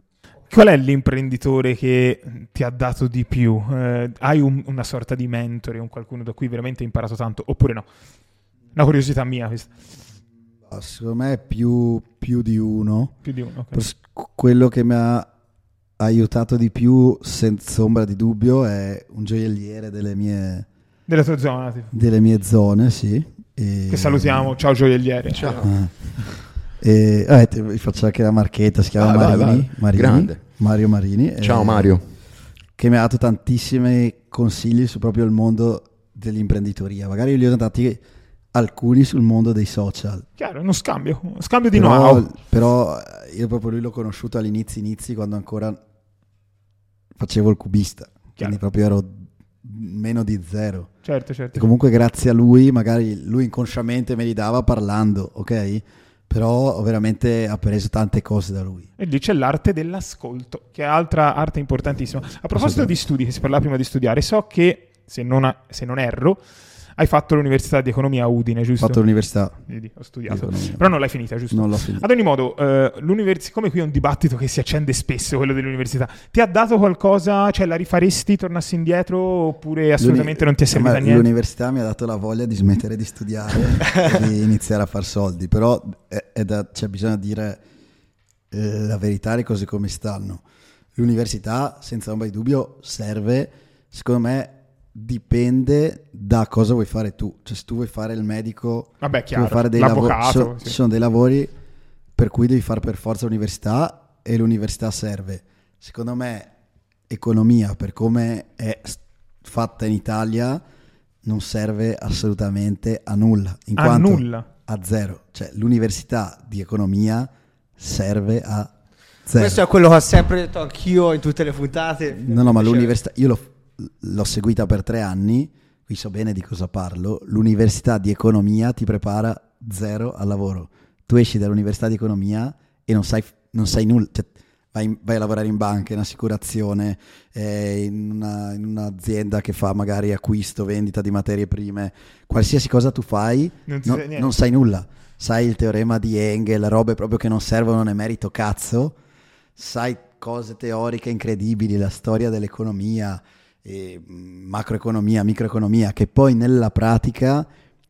Qual è l'imprenditore che ti ha dato di più? Eh, hai un- una sorta di mentore, un qualcuno da cui veramente hai imparato tanto, oppure no? Una curiosità mia questa. Ah, Secondo me più, più di uno. Più di uno. ok. Forse quello che mi ha aiutato di più, senza ombra di dubbio, è un gioielliere delle mie, Della tua zona. tipo. delle mie zone, sì. E- Che salutiamo. Ciao gioielliere. Ah. E, eh, vi faccio anche la marchetta, si chiama Ah, vai, Marini, vai. Marini, Grande. Mario Marini. Ciao eh, Mario. Che mi ha dato tantissimi consigli su proprio il mondo dell'imprenditoria. Magari io gli ho dati alcuni sul mondo dei social. Chiaro, uno scambio. Uno scambio di però, know-how. però eh, io proprio lui l'ho conosciuto all'inizio inizi quando ancora facevo il cubista quindi proprio ero meno di zero. Certo, e certo. comunque grazie a lui magari lui inconsciamente me li dava parlando ok? Però ho veramente appreso tante cose da lui. E lì c'è l'arte dell'ascolto, che è altra arte importantissima. A proposito di studi, che si parlava prima di studiare, so che, se non, se non erro, hai fatto l'università di economia a Udine, ho giusto? fatto l'università Vedi, ho studiato. di. Però non l'hai finita, giusto? non l'ho finita Ad ogni modo, eh, siccome qui è un dibattito che si accende spesso, quello dell'università, ti ha dato qualcosa? Cioè, la rifaresti, tornassi indietro, oppure assolutamente non ti è L'uni- servita niente? L'università mi ha dato la voglia di smettere di studiare e di iniziare a far soldi, però da- cioè, bisogna dire eh, la verità, le cose come stanno. L'università, senza ombra di dubbio, serve, secondo me, dipende da cosa vuoi fare tu. Cioè, se tu vuoi fare il medico, Vabbè, tu chiaro, vuoi fare dei lavori, ci sì. sono dei lavori per cui devi fare per forza l'università e l'università serve. Secondo me, economia, per come è fatta in Italia, non serve assolutamente a nulla. In A quanto nulla. a zero. Cioè, l'università di economia serve a zero. Questo è quello che ho sempre detto anch'io in tutte le puntate. No, no, ma Cioè, l'università, io l'ho, l'ho seguita per tre anni, qui so bene di cosa parlo. L'università di economia ti prepara zero al lavoro. Tu esci dall'università di economia e non sai, non sai nulla. Cioè, vai, vai a lavorare in banca, in assicurazione, eh, in, una- in un'azienda che fa magari acquisto, vendita di materie prime, qualsiasi cosa tu fai, Non no- sai non sai nulla. Sai il teorema di Engel, robe proprio che non servono, è merito cazzo. Sai cose teoriche incredibili, la storia dell'economia, eh, macroeconomia, microeconomia, che poi nella pratica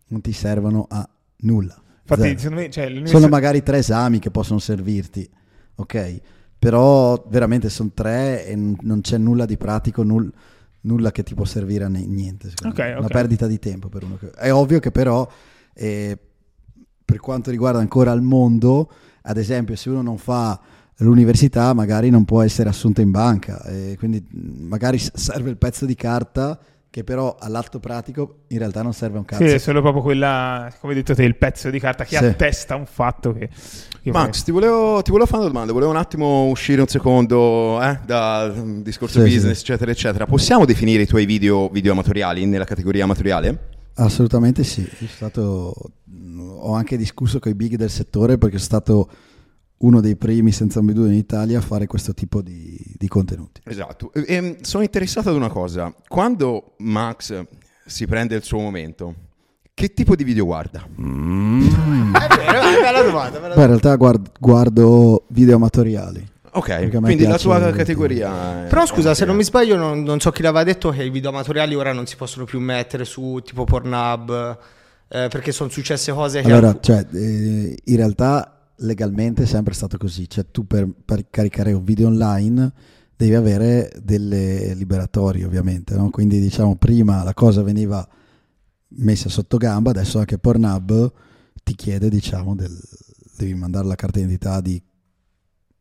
non ti servono a nulla. Infatti, me, cioè, Sono magari tre esami che possono servirti, ok? Però veramente sono tre e non c'è nulla di pratico, null- nulla che ti può servire a niente. secondo Ok, me. Una perdita di tempo per uno. che- È ovvio che però, eh, per quanto riguarda ancora il mondo, ad esempio, se uno non fa l'università, magari non può essere assunto in banca, e quindi mh, magari serve il pezzo di carta che però all'atto pratico in realtà non serve un cazzo. Sì, è solo proprio quella, come hai detto te, il pezzo di carta che Sì. attesta un fatto che... che Max, ti volevo, ti volevo fare una domanda, volevo un attimo uscire un secondo eh, dal mm, discorso Sì, sì. business, eccetera, eccetera. Possiamo definire i tuoi video, video amatoriali nella categoria amatoriale? Assolutamente sì, Io sono stato, ho anche discusso con i big del settore perché sono stato uno dei primi senza ambiguità in Italia a fare questo tipo di, di contenuti. Esatto. E- e sono interessato ad una cosa. Quando Max si prende il suo momento, che tipo di video guarda? È vero, è bella domanda. bella Beh, in realtà guard- guardo video amatoriali. Ok, quindi la tua categoria... è- Però scusa, se non mi sbaglio, non, non so chi l'aveva detto che i video amatoriali ora non si possono più mettere su tipo Pornhub eh, perché sono successe cose che... Allora, cioè, eh, in realtà legalmente è sempre stato così, cioè tu per, per caricare un video online devi avere delle liberatorie ovviamente, no? quindi diciamo prima la cosa veniva messa sotto gamba, adesso anche Pornhub ti chiede diciamo del, devi mandare la carta d'identità di,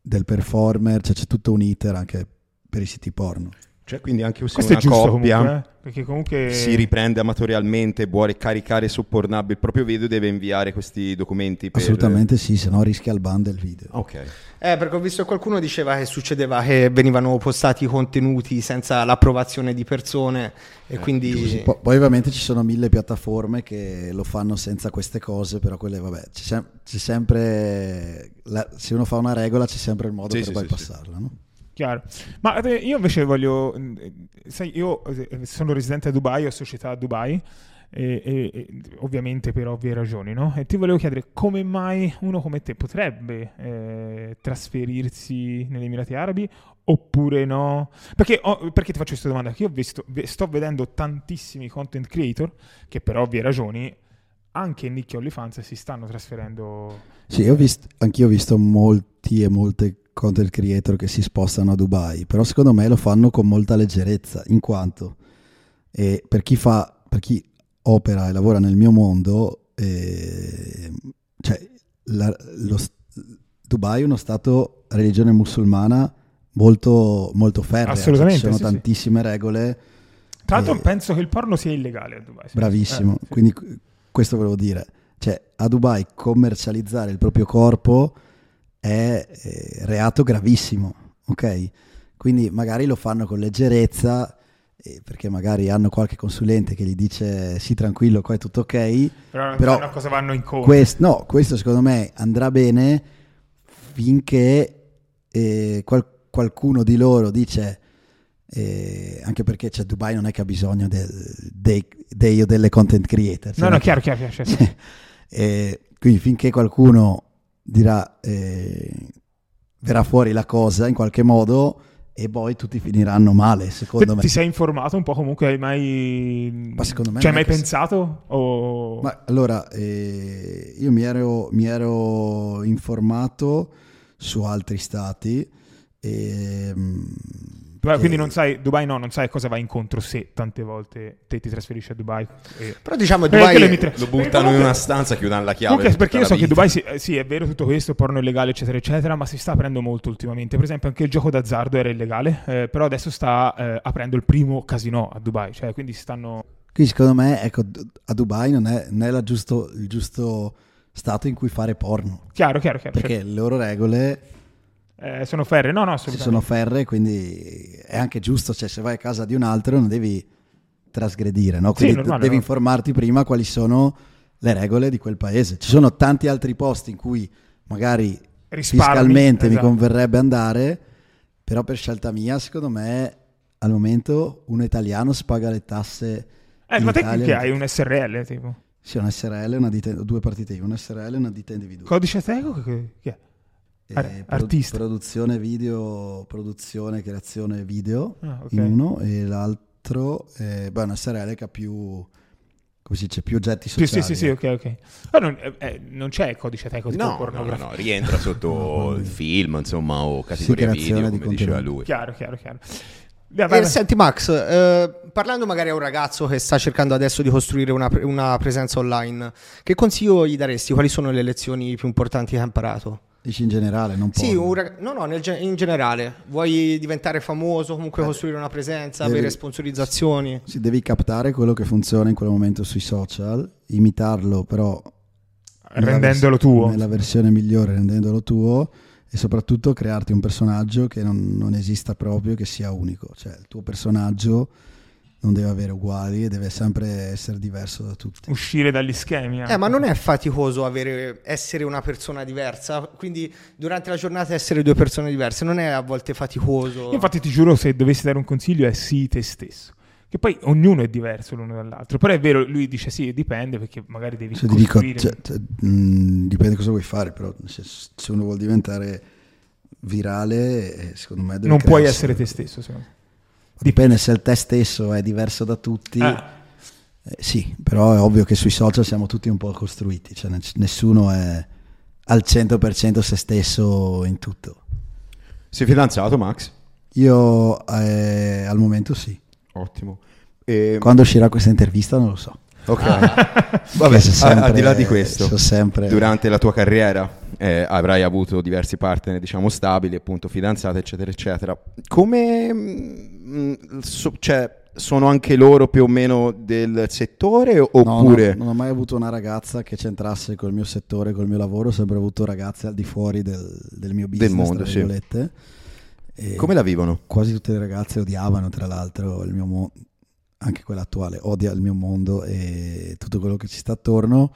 del performer, cioè c'è tutto un iter anche per i siti porno. Cioè, quindi anche se Questo è una giusto coppia comunque, eh? perché comunque... si riprende amatorialmente, vuole caricare su Pornhub il proprio video, deve inviare questi documenti per... Assolutamente sì, se no rischia il ban del video. Ok. Eh, perché ho visto che qualcuno diceva che succedeva che venivano postati contenuti senza l'approvazione di persone e quindi... Sì, po- poi ovviamente ci sono mille piattaforme che lo fanno senza queste cose, però quelle vabbè, c'è, sem- c'è sempre, la- se uno fa una regola c'è sempre il modo Sì, per sì, bypassarla, no? Chiaro. Ma eh, io invece voglio, eh, sai, io eh, sono residente a Dubai, ho società a Dubai, e, e- e ovviamente per ovvie ragioni, no? E ti volevo chiedere come mai uno come te potrebbe eh, trasferirsi negli Emirati Arabi oppure no? Perché, ho- perché ti faccio questa domanda? Perché io visto- sto vedendo tantissimi content creator che per ovvie ragioni anche nicchia OnlyFans si stanno trasferendo Sì, ho visto, anch'io ho visto molti e molte content creator che si spostano a Dubai, però secondo me lo fanno con molta leggerezza, in quanto eh, per chi fa, per chi opera e lavora nel mio mondo, eh, cioè la- lo Dubai è uno stato religione musulmana molto, molto ferrea, cioè, Assolutamente, ci sono sì, sì. tantissime regole, Tra l'altro penso che il porno sia illegale a Dubai. sì. bravissimo, Eh, sì. quindi qu- questo volevo dire, cioè a Dubai commercializzare il proprio corpo è eh, reato gravissimo, ok? Quindi magari lo fanno con leggerezza eh, perché magari hanno qualche consulente che gli dice sì tranquillo, qua è tutto ok. Però non Però cosa vanno incontro. Quest- no, questo secondo me andrà bene finché eh, qual- qualcuno di loro dice, eh, anche perché cioè, Dubai non è che ha bisogno dei, dei o delle content creator. cioè No, no, è che- chiaro, chiaro, chiaro. certo. Eh, quindi finché qualcuno dirà, eh, verrà fuori la cosa in qualche modo e poi tutti finiranno male, secondo Te- me. Ti sei informato un po' comunque? Hai mai... Ma secondo me Cioè, mai pensato? O... Ma allora, eh, io mi ero, mi ero informato su altri stati. E, mm, Beh, Quindi che- non sai, Dubai no, non sai cosa va incontro se tante volte te ti trasferisci a Dubai. E... Però diciamo Eh, Dubai... tra- Lo buttano in comunque- una stanza, chiudono la chiave. Comunque, per perché io so la che vita. Dubai sì, eh, sì, è vero tutto questo, porno illegale, eccetera, eccetera, ma si sta aprendo molto ultimamente. Per esempio, anche il gioco d'azzardo era illegale, eh, però adesso sta eh, aprendo il primo casino a Dubai. Cioè, quindi stanno. Quindi secondo me, ecco, a Dubai non è, non è la giusto- il giusto stato in cui fare porno. Chiaro, chiaro, chiaro. Perché le loro regole certo. Eh, sono ferre. No, no, assolutamente. sono ferre, quindi è anche giusto, cioè se vai a casa di un altro non devi trasgredire, no? Quindi normale, devi no? informarti prima quali sono le regole di quel paese. Ci sono tanti altri posti in cui magari Risparmi, fiscalmente mi esatto. converrebbe andare, Però per scelta mia, secondo me, al momento uno italiano spaga le tasse. Eh, ma te che hai un SRL, tipo? Sì, un SRL, una ditta, due partite un SRL e una ditta individuale. Codice Teco? Che, che è? E produ- artista. Produzione video, produzione, creazione video Ah, ok. in uno e l'altro, eh, beh, una SRL che ha più, come si dice, più oggetti Sì, sociali. sì, sì, sì, ok, ok. Ma non, eh, eh, non c'è codice Teco tipo No, no, no, no, rientra sotto il film, insomma, o Sì, categoria creazione video, di come diceva contenuti. lui. Chiaro, chiaro, chiaro. Vai. senti Max, eh, parlando magari a un ragazzo che sta cercando adesso di costruire una, pre- una presenza online, che consiglio gli daresti? Quali sono le lezioni più importanti che ha imparato? Dici in generale, non Sì, porno. un rag- no, no, nel in generale. Vuoi diventare famoso, comunque costruire una presenza, devi- avere sponsorizzazioni? Sì, devi captare quello che funziona in quel momento sui social, imitarlo però nella rendendolo vers- tuo. nella versione migliore, rendendolo tuo e soprattutto crearti un personaggio che non, non esista proprio, che sia unico. Cioè il tuo personaggio non deve avere uguali e deve sempre essere diverso da tutti. Uscire dagli schemi. Eh, ma non è faticoso avere, essere una persona diversa? Quindi durante la giornata essere due persone diverse non è a volte faticoso? Io infatti ti giuro, se dovessi dare un consiglio è sì te stesso. Che poi ognuno è diverso l'uno dall'altro. Però è vero, lui dice sì, dipende perché magari devi Cioè, ti dico, costruire... cioè, cioè, mh, dipende cosa vuoi fare, però se, se uno vuole diventare virale, eh, secondo me deve non puoi crearsi- essere te stesso, secondo me. Dipende se il te stesso è diverso da tutti. Ah, Eh, sì, però è ovvio che sui social siamo tutti un po' costruiti, cioè ness- nessuno è al 100% se stesso in tutto. Sei fidanzato, Max? Io eh, al momento sì. Ottimo. E- Quando uscirà questa intervista non lo so. Ok. Vabbè, Vabbè, a- al di là di sempre- questo, sempre- durante la tua carriera eh, avrai avuto diversi partner, diciamo, stabili, appunto, fidanzate, eccetera, eccetera. Come... mm, so- cioè, sono anche loro più o meno del settore No, oppure... no, non ho mai avuto una ragazza che c'entrasse col mio settore, col mio lavoro, ho sempre avuto ragazze al di fuori del, del mio business, mondo, tra sì. Come la vivono? quasi tutte le ragazze odiavano, tra l'altro, il mio mondo, anche quella attuale odia il mio mondo e tutto quello che ci sta attorno.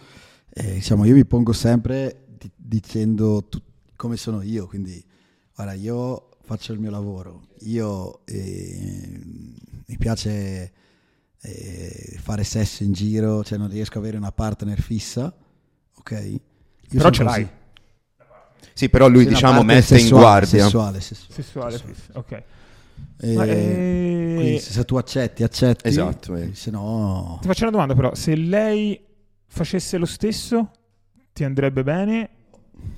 E, diciamo, io mi pongo sempre di- dicendo tu- come sono io, quindi guarda, io faccio il mio lavoro, io eh, mi piace eh, fare sesso in giro, cioè non riesco ad avere una partner fissa, ok? Io Però ce così. l'hai. Sì, però lui, Sì, una diciamo, mette in sessuale, guardia. Sessuale, sessuale. Sessuale, Sessuale. ok. E- Ma, eh, quindi se, se tu accetti, accetti. Esatto, eh. Se no, Ti faccio una domanda però, se lei facesse lo stesso, ti andrebbe bene?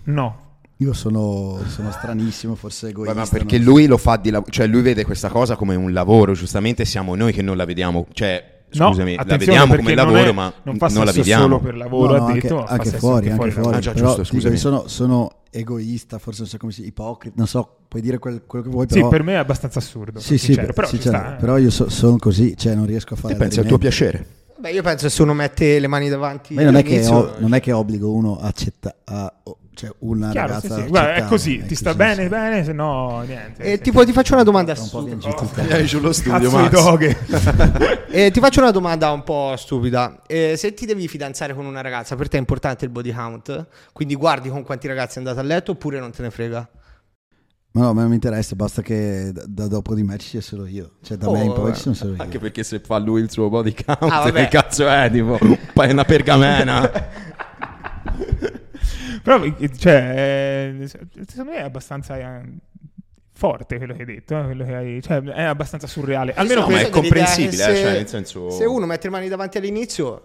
No. Io sono, sono stranissimo, forse egoista. ma perché lui lo fa di lavoro, cioè lui vede questa cosa come un lavoro, giustamente siamo noi che non la vediamo, cioè No, scusami, la attenzione, vediamo come perché non lavoro, è- ma non fa non la viviamo. solo per lavoro, No, no, ha anche, detto, anche sesso fuori, anche anche fuori fuori. Ah, già, però giusto, ti dico, scusami. sono, sono egoista, forse non so come si ipocrita, non so, puoi dire quel- quello che vuoi, Sì, però... per me è abbastanza assurdo. sì, sì, sincero, beh, però, sì, sta, eh. però io so- sono così, cioè non riesco a fare Te pensi al tuo piacere. Beh, io penso che se uno mette le mani davanti Ma non è, che non è che obbligo uno a accettare, cioè una Chiaro, ragazza sì, a sì. Guarda, è così, è ti sta così, bene, sì. bene, se no niente. E Sì, tipo, ti faccio una domanda Tra un po' stupida. sullo di doghe. Eh, ti faccio una domanda un po' stupida. Eh, se ti devi fidanzare con una ragazza, per te è importante il body count? Quindi guardi con quanti ragazzi è andata a letto oppure non te ne frega? Ma no, ma non mi interessa, basta che da, da dopo di me ci sia solo io. Cioè da Oh, me in poi vabbè. ci sono solo io. Anche perché se fa lui il suo body count, Ah, che cazzo è? Tipo, poi una pergamena. Però, eh, cioè, eh, secondo me è abbastanza eh, forte quello che hai detto, eh, quello che hai- cioè, è abbastanza surreale. Almeno no, è comprensibile, eh, se- cioè, nel senso- Se uno mette le mani davanti all'inizio,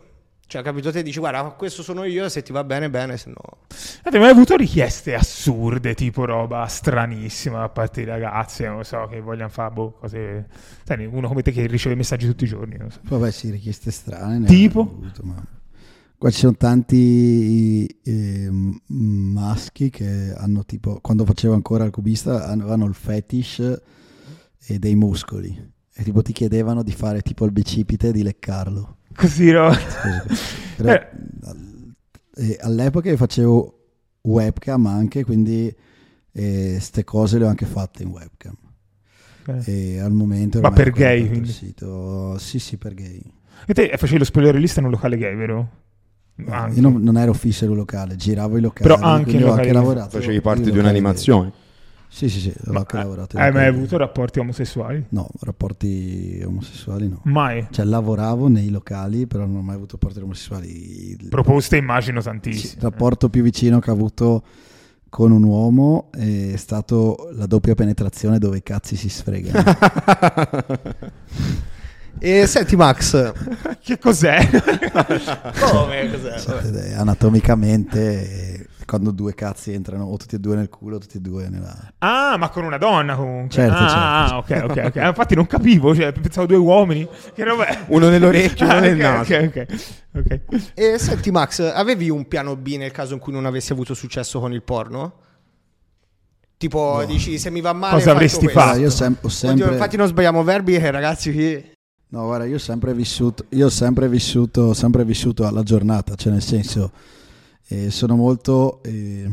cioè capito te dici guarda questo sono io, se ti va bene bene, se no... Avete mai avuto richieste assurde, tipo roba stranissima da parte di ragazze, non so, che vogliono fare boh, cose... Sai, uno come te che riceve messaggi tutti i giorni, non so. Vabbè, sì, richieste strane. ne Tipo? avuto, ma- Qua ci sono tanti eh, maschi che hanno tipo, quando facevo ancora il cubista, avevano il fetish e dei muscoli. E tipo ti chiedevano di fare tipo il bicipite e di leccarlo. Così, no? Però, Eh. al- e all'epoca facevo webcam anche, quindi ste cose le ho anche fatte in webcam. Eh. E al momento... Ma per gay, quindi? Sì, sì, per gay. E te facevi lo spoilerista in un locale gay, vero? Anche. io non, non ero fisso in un locale, giravo i locali. Però anche in ho locali lavorato. Facevi parte di un'animazione. Sì, sì, sì, l'ho anche lavorato. Hai mai avuto rapporti omosessuali? No, rapporti omosessuali no. Mai. Cioè lavoravo nei locali, però non ho mai avuto rapporti omosessuali. Proposte immagino tantissime. il rapporto più vicino che ho avuto con un uomo è stato la doppia penetrazione dove i cazzi si sfregano. E senti Max, che cos'è? come cos'è? Anatomicamente, quando due cazzi entrano o tutti e due nel culo o tutti e due nella... ah, ma con una donna comunque. Certo, ah, certo. ok, ok, ok. Ah, Infatti non capivo, cioè, pensavo due uomini. Che roba? Uno nell'orecchio, uno Ah, nel ok, naso. ok, ok, ok. E senti Max, avevi un piano B nel caso in cui non avessi avuto successo con il porno? Tipo, No. dici, se mi va male Cosa avresti fatto? Io sem- ho Oddio, sempre... infatti non sbagliamo verbi, eh, ragazzi, qui... No, guarda, io ho sempre vissuto, io ho sempre vissuto, sempre vissuto alla giornata, cioè nel senso, eh, sono molto, eh,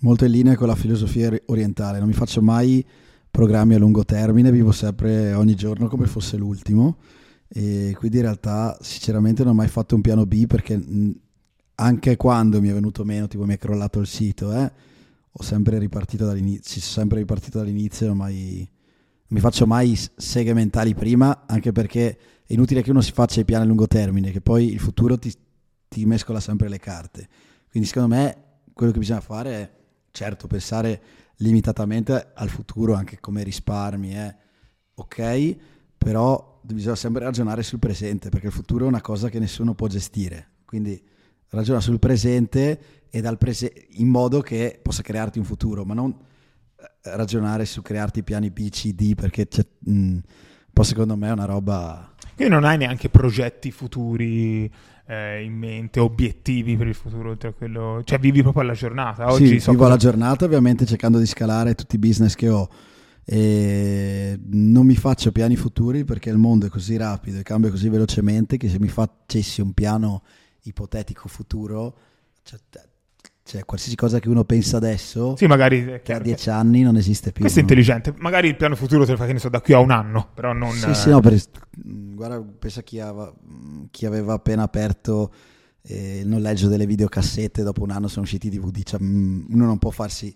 molto in linea con la filosofia ori- orientale, non mi faccio mai programmi a lungo termine, vivo sempre ogni giorno come fosse l'ultimo. E quindi in realtà sinceramente non ho mai fatto un piano B perché anche quando mi è venuto meno, tipo mi è crollato il sito, eh, ho sempre ripartito dall'inizio, sempre ripartito dall'inizio, non ho mai mi faccio mai seghe mentali prima, anche perché è inutile che uno si faccia i piani a lungo termine, che poi il futuro ti, ti mescola sempre le carte. Quindi secondo me quello che bisogna fare è, certo, pensare limitatamente al futuro, anche come risparmi, eh, ok, però bisogna sempre ragionare sul presente, perché il futuro è una cosa che nessuno può gestire. Quindi ragiona sul presente e dal prese- in modo che possa crearti un futuro, ma non ragionare su crearti piani B, C, D, perché mh, poi secondo me è una roba... Quindi non hai neanche progetti futuri eh, in mente, obiettivi per il futuro, oltre a quello... Cioè vivi proprio alla giornata. Oggi sì, so vivo cosa- la giornata ovviamente cercando di scalare tutti i business che ho e non mi faccio piani futuri perché il mondo è così rapido e cambia così velocemente che se mi facessi un piano ipotetico futuro, cioè, cioè qualsiasi cosa che uno pensa adesso, Sì, magari... è che a chiaro che- dieci anni non esiste più. Questo è no? intelligente. Magari il piano futuro te lo fai, che ne so, da qui a un anno, però non... Sì, sì, no, per- mh, guarda, pensa chi, aveva- mh, chi aveva appena aperto eh, il noleggio delle videocassette, dopo un anno sono usciti i DVD, cioè, mh, uno non può farsi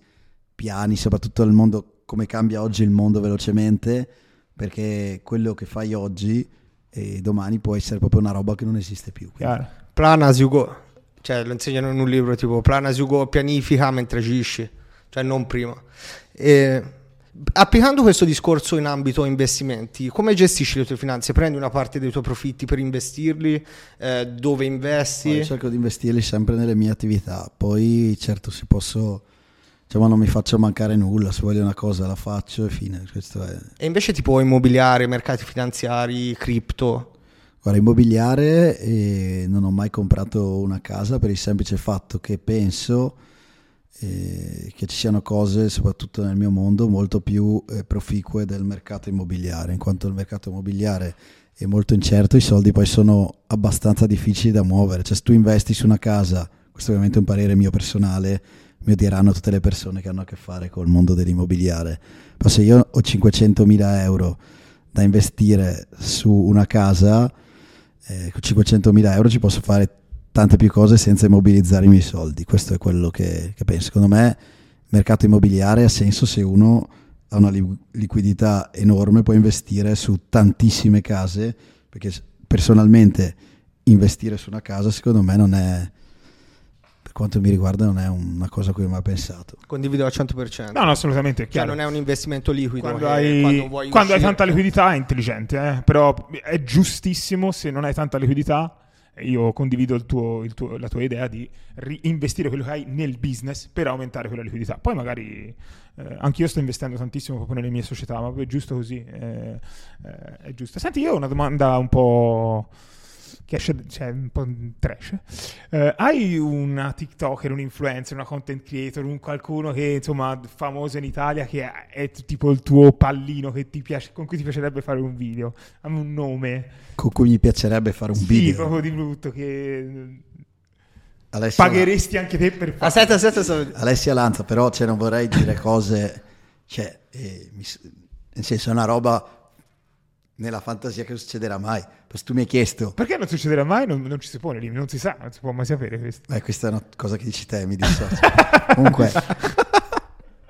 piani, soprattutto nel mondo, come cambia oggi il mondo velocemente, perché quello che fai oggi e domani può essere proprio una roba che non esiste più. Plan as you go. Cioè, lo insegnano in un libro tipo plan as you go, pianifica mentre agisci, cioè non prima. E, applicando questo discorso in ambito investimenti, come gestisci le tue finanze? Prendi una parte dei tuoi profitti per investirli? Eh, dove investi? Io cerco di investirli sempre nelle mie attività, poi certo se posso, diciamo non mi faccio mancare nulla, se voglio una cosa la faccio e fine, è... E invece tipo immobiliare, mercati finanziari, cripto? Guarda, immobiliare e non ho mai comprato una casa per il semplice fatto che penso eh, che ci siano cose, soprattutto nel mio mondo, molto più eh, proficue del mercato immobiliare, in quanto il mercato immobiliare è molto incerto, i soldi poi sono abbastanza difficili da muovere, cioè se tu investi su una casa, questo ovviamente è un parere mio personale, mi odieranno tutte le persone che hanno a che fare col mondo dell'immobiliare, ma se io ho 500.000 euro da investire su una casa, eh, con 500.000 euro ci posso fare tante più cose senza immobilizzare i miei soldi. Questo è quello che, che penso. Secondo me il mercato immobiliare ha senso se uno ha una li- liquidità enorme, può investire su tantissime case, perché personalmente investire su una casa secondo me non è, quanto mi riguarda, non è una cosa a cui ho mai pensato. Condivido al 100%. No, no, assolutamente, è Cioè, chiaro. non è un investimento liquido. quando, che hai, quando vuoi quando hai tanta liquidità è intelligente, eh? però è giustissimo se non hai tanta liquidità. Io condivido il tuo- il tuo- la tua idea di investire quello che hai nel business per aumentare quella liquidità. Poi magari eh, anche io sto investendo tantissimo proprio nelle mie società, ma è giusto così. eh, eh, è giusto. Senti, io ho una domanda un po' che esce, cioè un po' trash. Eh, hai una TikToker, un influencer, una content creator, un qualcuno che insomma famoso in Italia che è, è tipo il tuo pallino che ti piace, con cui ti piacerebbe fare un video? Hammi un nome. Con cui mi piacerebbe fare un sì, video. proprio di brutto che Alessia, pagheresti anche te per fare. Aspetta, aspetta, aspetta. Alessia Lanza, però cioè, non vorrei dire cose, cioè, eh, mi nel senso è una roba nella fantasia che succederà mai. Perché tu mi hai chiesto, Perché non succederà mai? Non, non ci si pone lì, non si sa, non si può mai sapere questo. eh, questa è una cosa che dici te, mi dissocio. Comunque,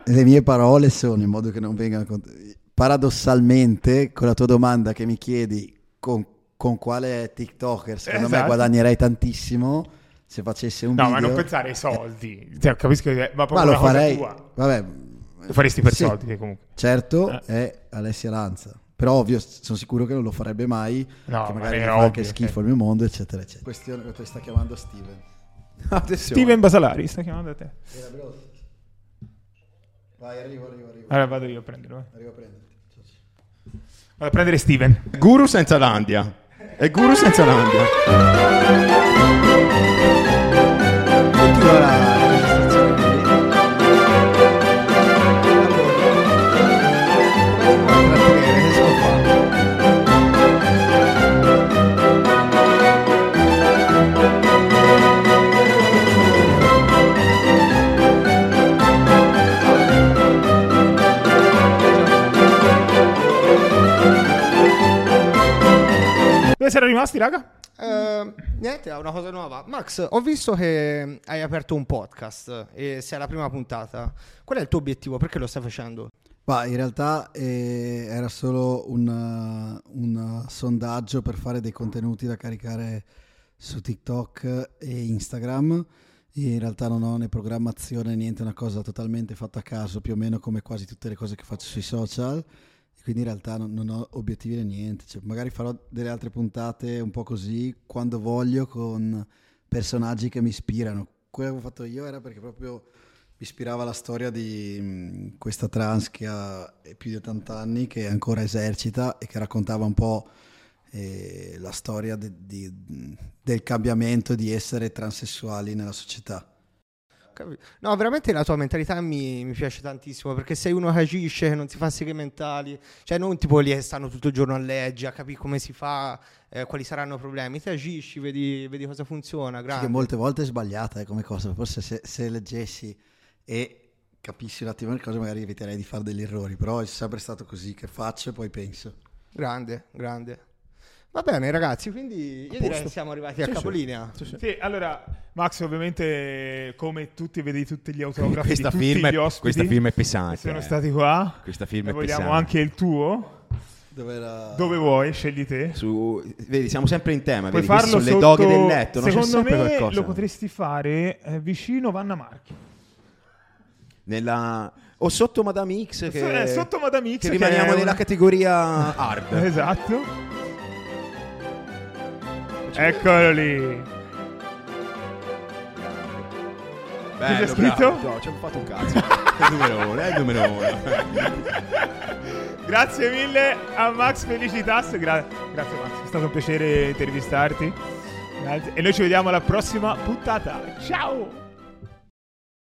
le mie parole sono in modo che non vengano cont- paradossalmente con la tua domanda che mi chiedi con, con quale TikToker secondo me Esatto. guadagnerei tantissimo se facesse un No, video ma non pensare ai soldi. Cioè, capisco che ma proprio ma lo farei tua. vabbè Lo faresti per sì, soldi comunque. certo Eh. è Alessia Lanza però ovvio sono sicuro che non lo farebbe mai No, che ma magari gli fa ovvio, anche schifo ok. al mio mondo eccetera eccetera questione che tu sta chiamando Steven Attenzione. Steven Basalari sta chiamando a te. vai arrivo arrivo arrivo Allora vado io a prenderlo. eh. arrivo a prenderti. Vado a prendere Steven. Guru senza Landia. È guru senza Landia. Continua Dove siete rimasti, raga? Eh, niente, è una cosa nuova. Max, ho visto che hai aperto un podcast e sei alla prima puntata. Qual è il tuo obiettivo? Perché lo stai facendo? Ma in realtà eh, era solo un, uh, un, uh, sondaggio per fare dei contenuti da caricare su TikTok e Instagram. Io in realtà non ho né programmazione, niente, una cosa totalmente fatta a caso, più o meno come quasi tutte le cose che faccio sui social. Quindi in realtà non, non ho obiettivi né niente. Cioè, magari farò delle altre puntate un po' così quando voglio con personaggi che mi ispirano. Quello che ho fatto io era perché proprio mi ispirava la storia di mh, questa trans che ha più di 80 anni, che ancora esercita e che raccontava un po' eh, la storia de- di- del cambiamento di essere transessuali nella società. Capi- No, veramente la tua mentalità mi, mi piace tantissimo perché sei uno che agisce, che non si fa seghe mentali, cioè non tipo lì che stanno tutto il giorno a leggere, a capire come si fa, eh, quali saranno i problemi, te agisci, vedi, vedi cosa funziona, Sì, grande. che molte volte è sbagliata eh, come cosa, forse se, se leggessi e capissi un attimo le cose magari eviterei di fare degli errori, però è sempre stato così che faccio e poi penso. Grande, grande. Va bene ragazzi, quindi io direi che siamo arrivati a Sì, sì. capolinea. Sì, allora, Max, ovviamente, come tutti, vedi tutti gli autografi Questa di tutti firma, gli è, ospiti questa firma è che pesante. sono eh. stati qua. Questa firma E è vogliamo pesante. anche il tuo. Dove. Dove vuoi, scegli te. Su, vedi, siamo sempre in tema. Puoi Vedi, farlo sono le sotto... doghe del letto. no? C'è Secondo me qualcosa. lo potresti fare eh, vicino Vanna Marchi. Nella... O sotto Madame X. Che, Eh, sotto Madame X. che rimaniamo è nella categoria hard. Esatto. Eccolo lì. Bello, Cosa c'è scritto? bravo. No, ci abbiamo fatto un cazzo. è il numero uno, è il numero uno. Grazie mille a Max Felicitas. Gra- grazie Max, è stato un piacere intervistarti. Grazie. E noi ci vediamo alla prossima puntata. Ciao!